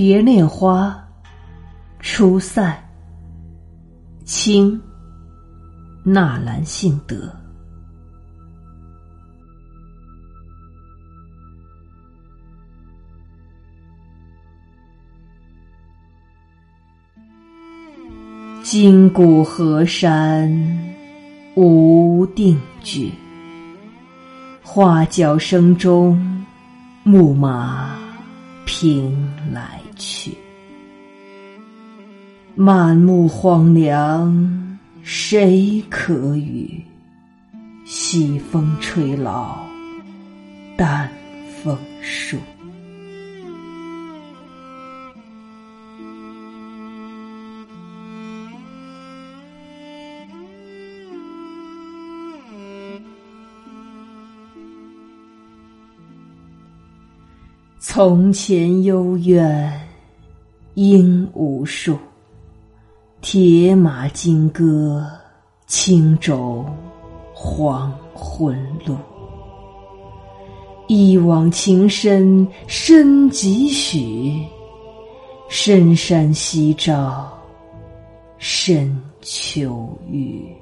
别恋花，初散。清，纳兰性德。今古河山无定决，花角声中，牧马凭来去。满目荒凉，谁可与？西风吹老，丹枫树。从前幽怨应无数，铁马金戈轻舟黄昏路。一往情深深几许？深山夕照深秋雨。